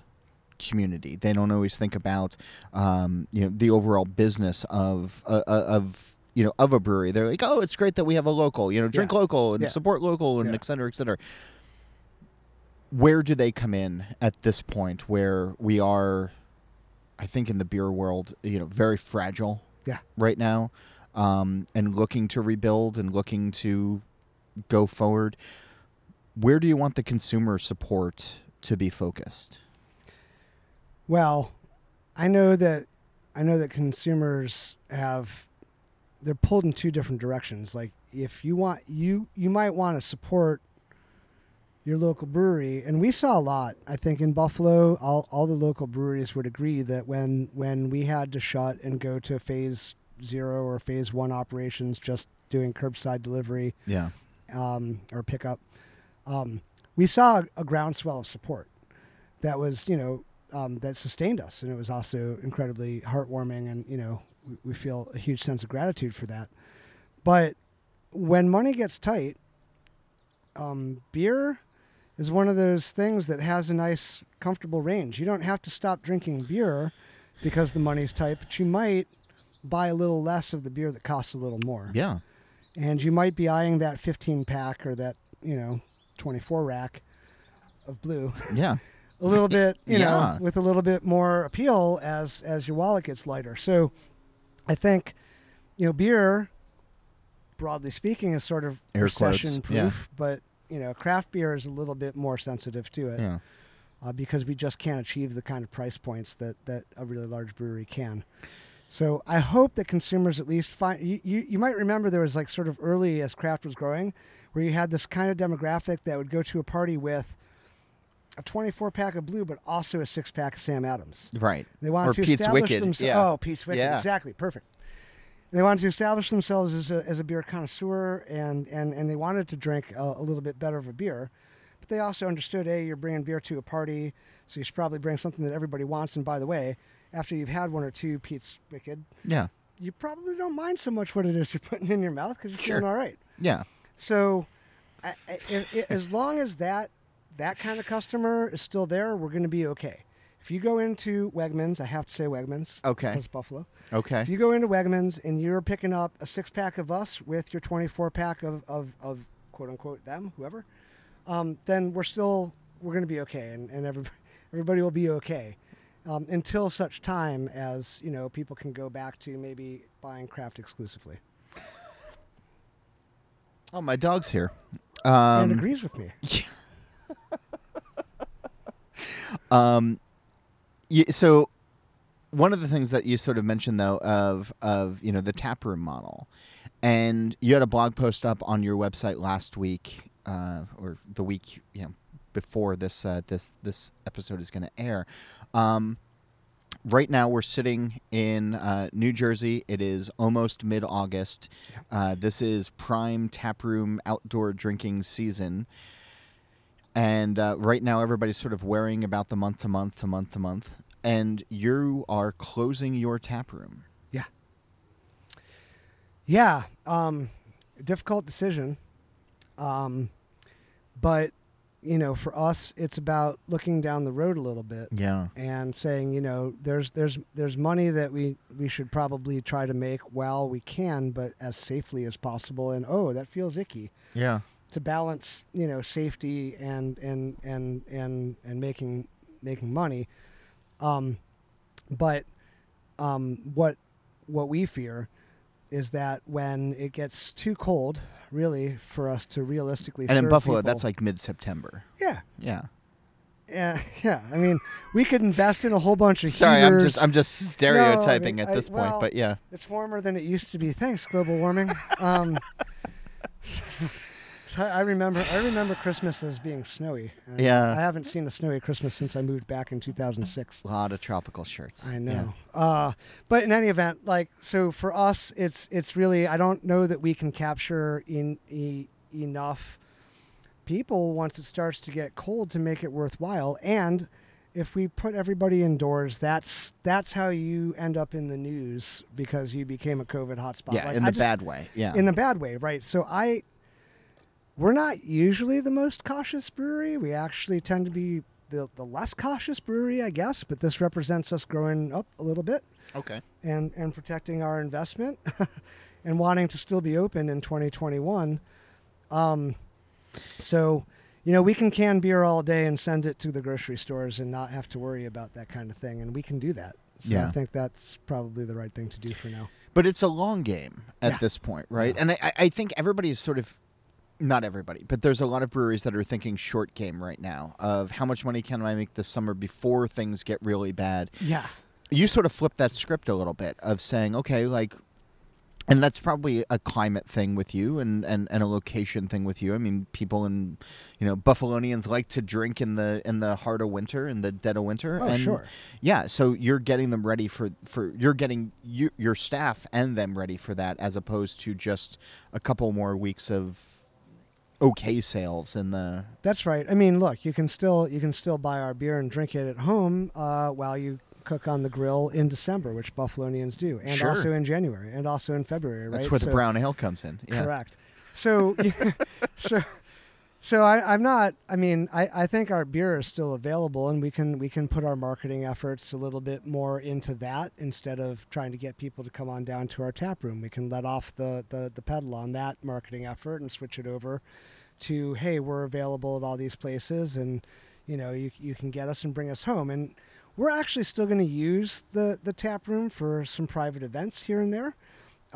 community. They don't always think about um, you know the overall business of uh, uh, of you know of a brewery. They're like, oh, it's great that we have a local. You know, drink Yeah. local and Yeah. support local and Yeah. et cetera, et cetera. Where do they come in at this point where we are? I think in the beer world, you know, very fragile. Yeah. Right now, um, and looking to rebuild and looking to go forward. Where do you want the consumer support to be focused? Well, I know that I know that consumers have they're pulled in two different directions. Like if you want you you might want to support your local brewery and we saw a lot i think in buffalo all, all the local breweries would agree that when when we had to shut and go to phase zero or phase one operations just doing curbside delivery Yeah. um, or pickup, um, we saw a groundswell of support that was, you know, um, that sustained us, and it was also incredibly heartwarming, and you know, we, we feel a huge sense of gratitude for that. But when money gets tight, um, beer is one of those things that has a nice, comfortable range. You don't have to stop drinking beer because the money's tight, but you might buy a little less of the beer that costs a little more Yeah. and you might be eyeing that 15 pack or that you know 24 rack of blue Yeah. a little bit you Yeah. know with a little bit more appeal as as your wallet gets lighter so i think you know beer broadly speaking is sort of Air recession proof but you know craft beer is a little bit more sensitive to it Yeah. uh, because we just can't achieve the kind of price points that, that a really large brewery can. So I hope that consumers at least find. You, you, you might remember there was like sort of early as craft was growing, where you had this kind of demographic that would go to a party with a 24 pack of blue, but also a six pack of Sam Adams. Right. They wanted or to Pete's establish Wicked. themselves. Yeah. Oh, Pete's Wicked. Yeah. Exactly. Perfect. They wanted to establish themselves as a, as a beer connoisseur, and, and, and they wanted to drink a, a little bit better of a beer. But they also understood, hey, you're bringing beer to a party, so you should probably bring something that everybody wants. And by the way, after you've had one or two Pete's Wicked, Yeah. you probably don't mind so much what it is you're putting in your mouth because you're Sure. feeling all right. Yeah. So, I, I, as long as that that kind of customer is still there, we're going to be okay. If you go into Wegmans, I have to say Wegmans. Okay. Because Buffalo. Okay. If you go into Wegmans and you're picking up a six pack of us with your 24 pack of, of, of quote unquote them, whoever, um, then we're still we're going to be okay, and, and everybody, everybody will be okay um, until such time as you know people can go back to maybe buying craft exclusively Oh, my dog's here. Um, and agrees with me. Um, y so one of the things that you sort of mentioned though of of you know the taproom model, and you had a blog post up on your website last week uh, or the week you know before this uh, this this episode is going to air, um, right now we're sitting in uh, New Jersey. It is almost mid August. Uh, this is prime taproom outdoor drinking season. And uh, right now, everybody's sort of worrying about the month to month to month to month. And you are closing your taproom. Yeah. Yeah. Um, difficult decision. Um, but you know, for us, it's about looking down the road a little bit Yeah. and saying, you know, there's there's there's money that we we should probably try to make while we can, but as safely as possible. And oh, that feels icky Yeah. to balance, you know, safety and and and and and making making money. Um, but um, what what we fear is that when it gets too cold, really, for us to realistically And in Buffalo, people- that's like mid September. yeah, Yeah. yeah, yeah. I mean, we could invest in a whole bunch of Sorry, I'm just I'm just stereotyping mean, at I- this point, well- but yeah. It's warmer than it used to be. Thanks, global warming. Um, I remember I remember Christmas as being snowy. And Yeah. I haven't seen a snowy Christmas since I moved back in 2006. A lot of tropical shirts. I Yeah. know. Uh, but in any event, like so for us, it's it's really I don't know that we can capture in e- enough people once it starts to get cold to make it worthwhile. And if we put everybody indoors, that's that's how you end up in the news because you became a COVID hotspot. Yeah, Like, in I the just- bad way. Yeah. in the bad way, right? So I, we're not usually the most cautious brewery. We actually tend to be the the less cautious brewery, I guess. But this represents us growing up a little bit okay. and and protecting our investment and wanting to still be open in 2021. Um, so. You know, we can can beer all day and send it to the grocery stores and not have to worry about that kind of thing, and we can do that. So Yeah. I think that's probably the right thing to do for now. But it's a long game at Yeah. this point, right? Yeah. And I, I- I think everybody's sort of not everybody, but there's a lot of breweries that are thinking short game right now of how much money can I make this summer before things get really bad. Yeah. You sort of flip that script a little bit of saying, okay, like and that's probably a climate thing with you and, and, and a location thing with you. I mean, people in you know, Buffalonians like to drink in the in the heart of winter, in the dead of winter. Oh, and sure. yeah, so you're getting them ready for for you're getting you, your staff and them ready for that, as opposed to just a couple more weeks of okay sales in the That's right. I mean, look, you can still you can still buy our beer and drink it at home uh, while you cook on the grill in December, which Buffalonians do, and Sure. also in January, and also in February. Right. that's where the So- brown ale comes in. Yeah. Correct. So, so, so I, I'm not. I mean, I, I think our beer is still available, and we can we can put our marketing efforts a little bit more into that instead of trying to get people to come on down to our tap room. We can let off the the, the pedal on that marketing effort and switch it over to hey, we're available at all these places, and you know you you can get us and bring us home and. We're actually still going to use the, the tap room for some private events here and there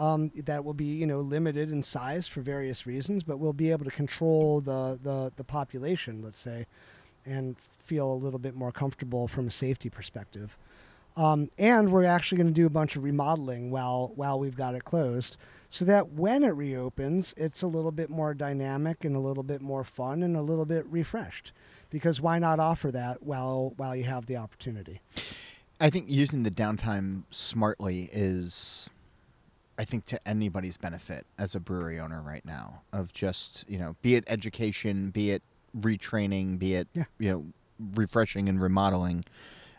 um, that will be you know limited in size for various reasons, but we'll be able to control the the, the population, let's say, and feel a little bit more comfortable from a safety perspective. Um, and we're actually going to do a bunch of remodeling while while we've got it closed, so that when it reopens, it's a little bit more dynamic and a little bit more fun and a little bit refreshed. Because why not offer that while while you have the opportunity? I think using the downtime smartly is, I think, to anybody's benefit as a brewery owner right now. Of just you know, be it education, be it retraining, be it Yeah. you know, refreshing and remodeling,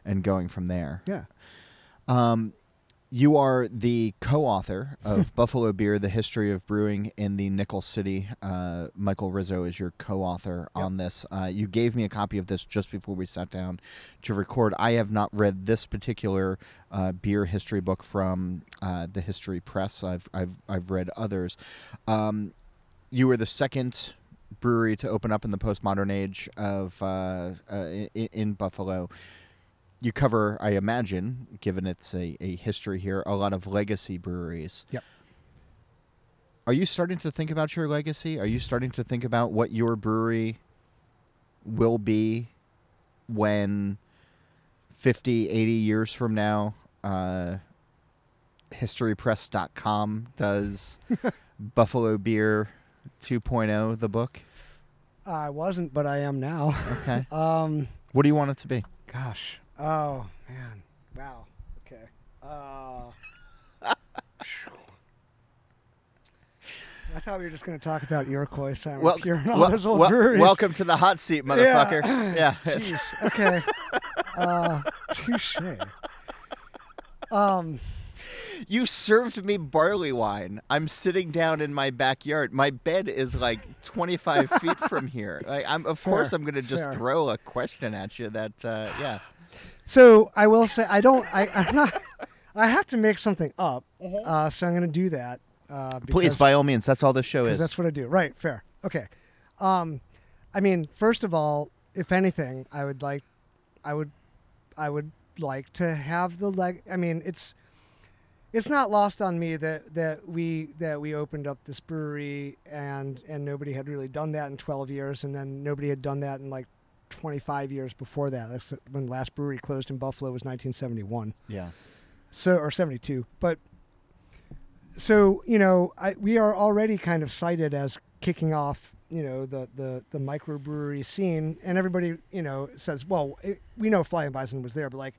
and going from there. Yeah. Um, you are the co-author of Buffalo Beer: The History of Brewing in the Nickel City. Uh, Michael Rizzo is your co-author Yep. on this. Uh, you gave me a copy of this just before we sat down to record. I have not read this particular uh, beer history book from uh, the History Press. I've I've I've read others. Um, you were the second brewery to open up in the postmodern age of uh, uh, in, in Buffalo you cover, I imagine, given it's a, a history here, a lot of legacy breweries. Yep. Are you starting to think about your legacy? Are you starting to think about what your brewery will be when 50, 80 years from now, uh, historypress.com does Buffalo Beer 2.0, the book? I wasn't, but I am now. Okay. Um, what do you want it to be? gosh. Oh man. Wow. Okay. Uh, I thought we were just going to talk about Iroquois, Simon Well, Pure, and all wel- those old wel- breweries. welcome to the hot seat, motherfucker. Yeah. Jeez. Okay. Uh, touche. Um. You served me barley wine. I'm sitting down in my backyard. My bed is like 25 feet from here. Like, I'm, of course, I'm going to just fair. throw a question at you. That, uh, yeah. So I will say I don't. I, I'm not. I have to make something up. Uh, so I'm going to do that. Uh, Mm-hmm. Please, because- by all means, that's all this show is. that's what I do. Right, fair. Okay. Um, I mean, first of all, if anything, I would like, I would, I would like to have the leg. I mean, it's, it's not lost on me that that we that we opened up this brewery and and nobody had really done that in 12 years, and then nobody had done that in like 25 years before that. That's when the last brewery closed in Buffalo was 1971 yeah. so or 72 but so you know I, we are already kind of cited as kicking off you know the the the microbrewery scene and everybody you know says well it, we know flying bison was there but like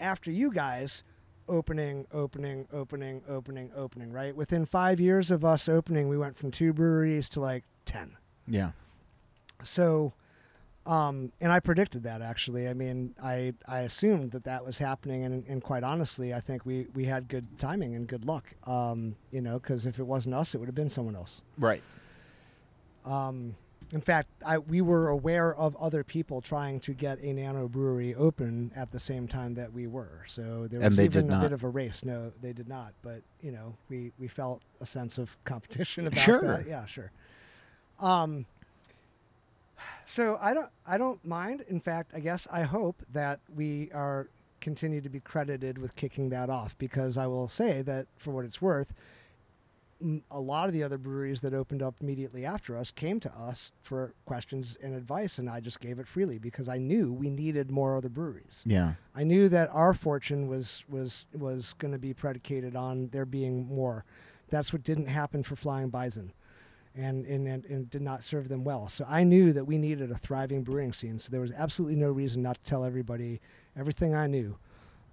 after you guys opening opening opening opening opening right within five years of us opening we went from two breweries to like 10 Yeah. so um, and I predicted that actually. I mean, I I assumed that that was happening, and, and quite honestly, I think we, we had good timing and good luck. Um, you know, because if it wasn't us, it would have been someone else. Right. Um, in fact, I we were aware of other people trying to get a nano brewery open at the same time that we were. So there was And they did even a bit of a race. No, they did not. But you know, we we felt a sense of competition about Sure. that. Yeah, sure. Um, so I don't I don't mind. In fact, I guess I hope that we are continue to be credited with kicking that off because I will say that for what it's worth, a lot of the other breweries that opened up immediately after us came to us for questions and advice, and I just gave it freely because I knew we needed more other breweries. Yeah. I knew that our fortune was was was going to be predicated on there being more. That's what didn't happen for Flying Bison, and, and and and did not serve them well. So I knew that we needed a thriving brewing scene. So there was absolutely no reason not to tell everybody everything I knew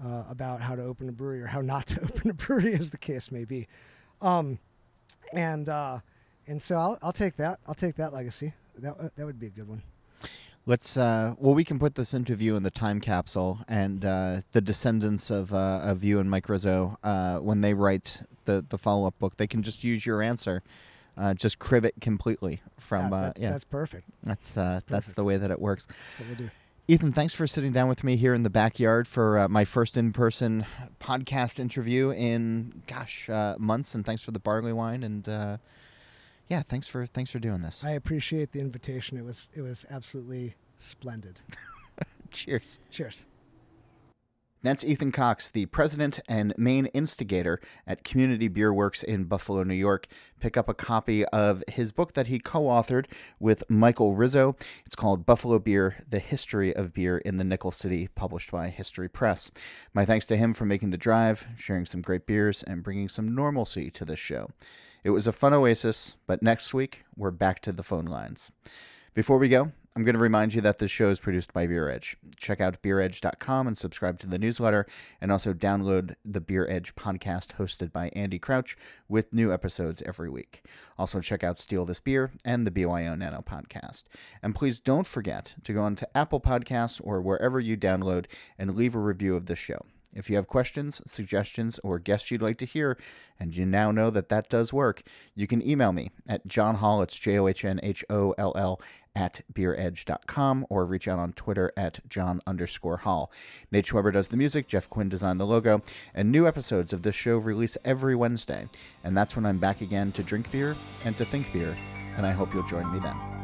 uh, about how to open a brewery or how not to open a brewery, as the case may be. Um, and uh, and so I'll I'll take that. I'll take that legacy. That uh, that would be a good one. Let's. Uh, well, we can put this interview in the time capsule, and uh, the descendants of uh, of you and Mike Rizzo, uh, when they write the the follow up book, they can just use your answer, uh, just crib it completely from. yeah, uh, that- yeah, that's perfect. that's uh, that's perfect. the way that it works. That's what we'll do. Ethan, thanks for sitting down with me here in the backyard for uh, my first in person podcast interview in gosh uh, months, and thanks for the barley wine and. Uh, yeah, thanks for thanks for doing this. I appreciate the invitation. It was it was absolutely splendid. Cheers. Cheers. That's Ethan Cox, the president and main instigator at Community Beer Works in Buffalo, New York. Pick up a copy of his book that he co authored with Michael Rizzo. It's called Buffalo Beer The History of Beer in the Nickel City, published by History Press. My thanks to him for making the drive, sharing some great beers, and bringing some normalcy to this show. It was a fun oasis, but next week, we're back to the phone lines. Before we go, I'm going to remind you that this show is produced by Beer Edge. Check out beeredge.com and subscribe to the newsletter, and also download the Beer Edge podcast hosted by Andy Crouch with new episodes every week. Also, check out Steal This Beer and the BYO Nano podcast. And please don't forget to go onto Apple Podcasts or wherever you download and leave a review of this show. If you have questions, suggestions, or guests you'd like to hear, and you now know that that does work, you can email me at John Holl, it's J O H N H O L L, at beeredge.com, or reach out on Twitter at John underscore Holl. Nate Schweber does the music, Jeff Quinn designed the logo, and new episodes of this show release every Wednesday. And that's when I'm back again to drink beer and to think beer, and I hope you'll join me then.